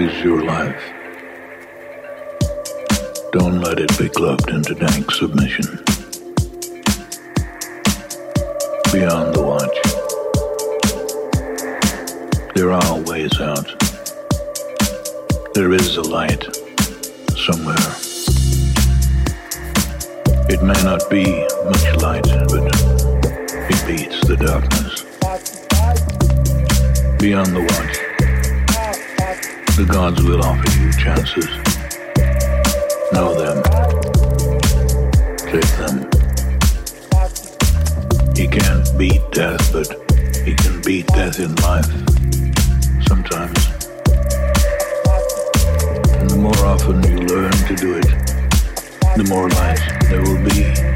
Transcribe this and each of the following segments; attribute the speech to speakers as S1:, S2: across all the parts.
S1: is your life. Don't let it be clubbed into dank submission. Be on the watch. There are ways out. There is a light somewhere. It may not be much light, but it beats the darkness. Be on the watch. The gods will offer you chances. Know them. Take them. He can't beat death, but he can beat death in life. Sometimes. And the more often you learn to do it, the more life there will be.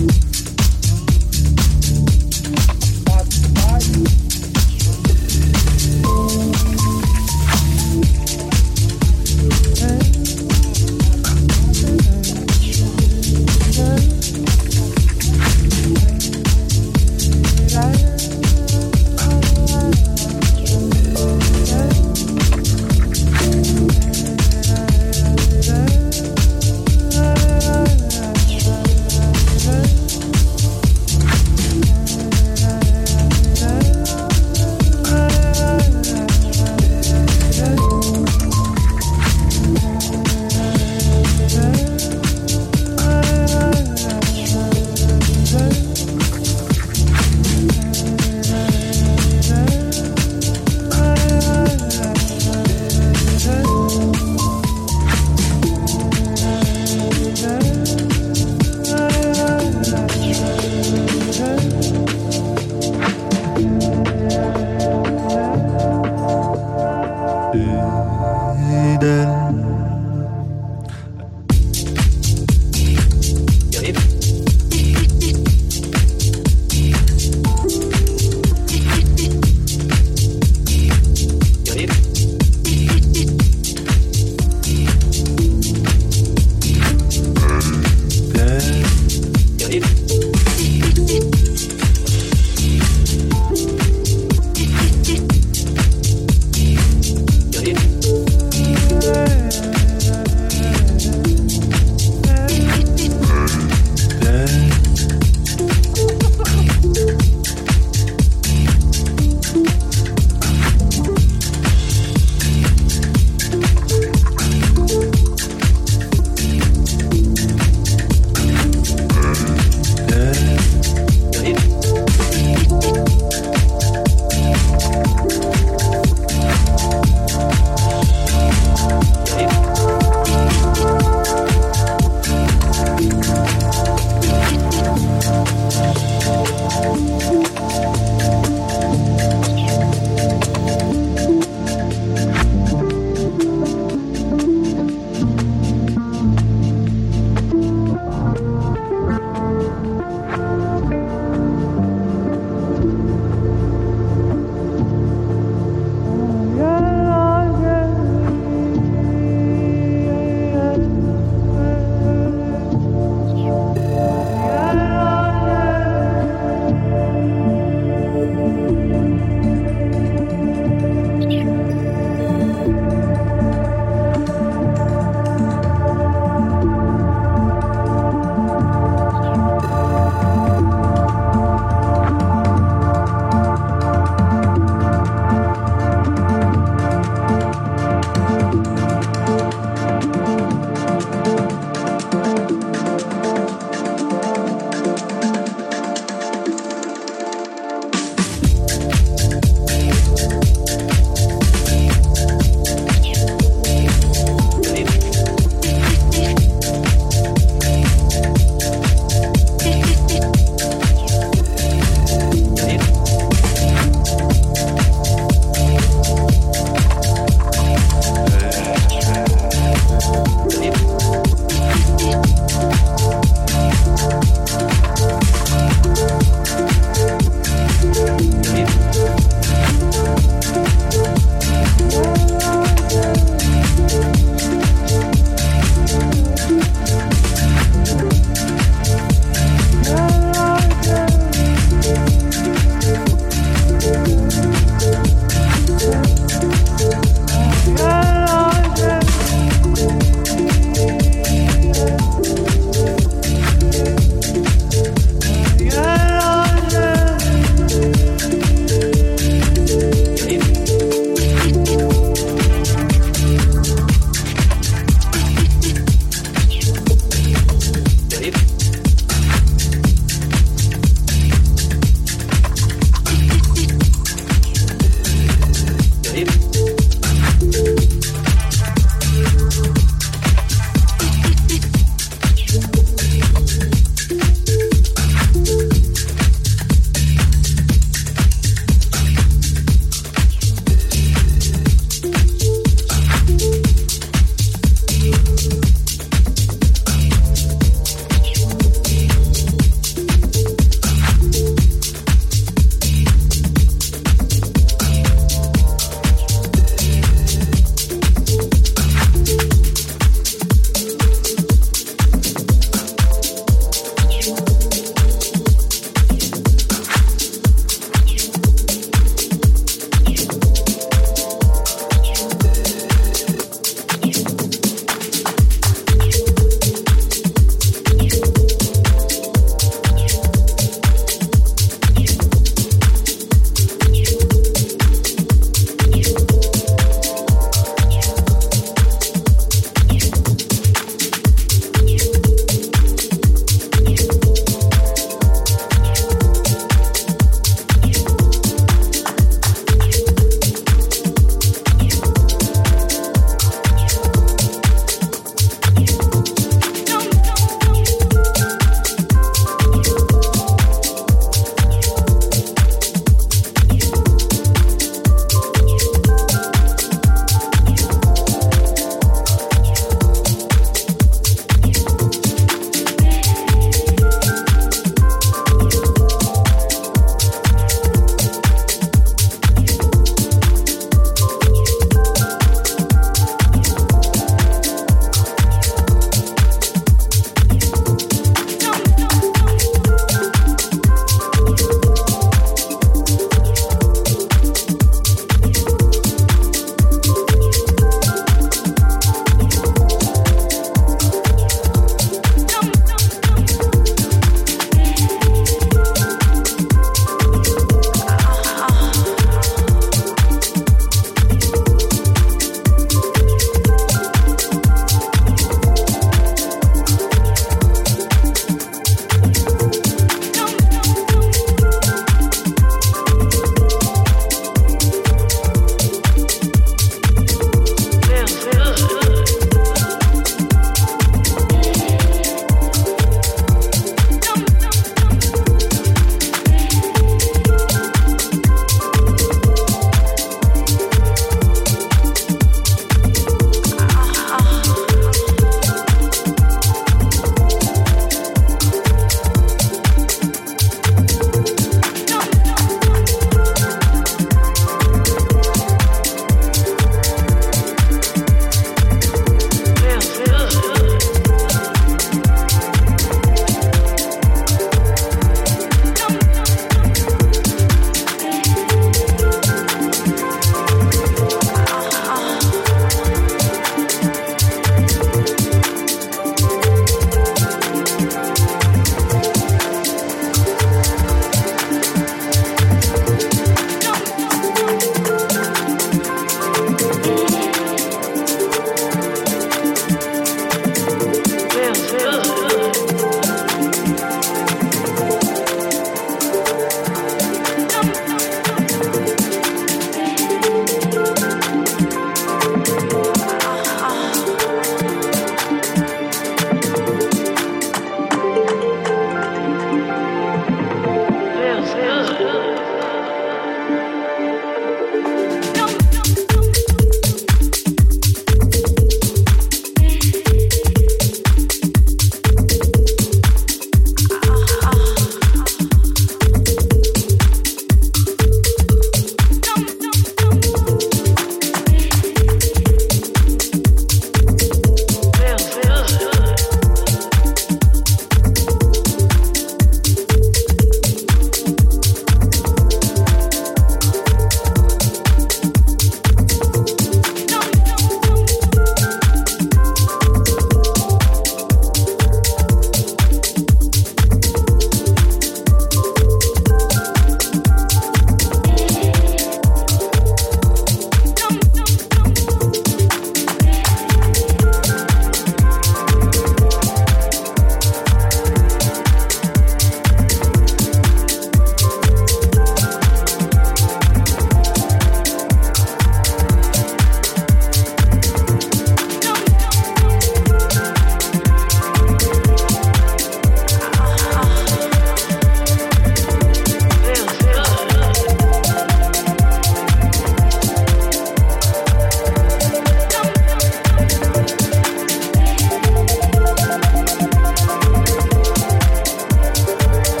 S2: Yo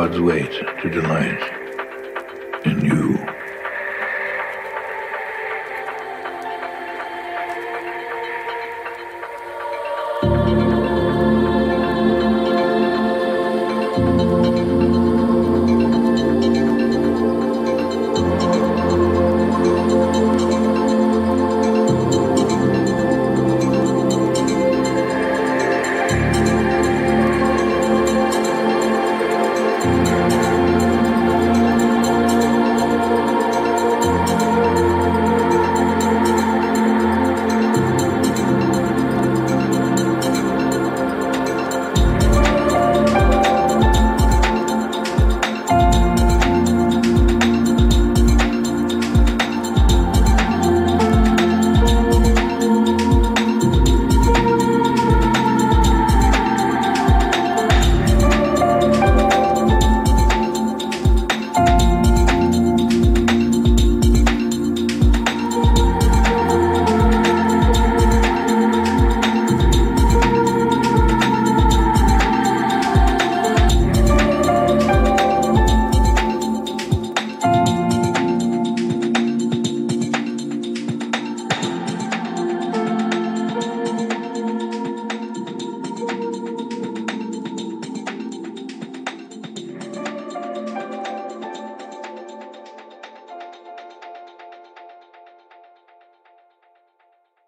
S1: The gods wait to delight.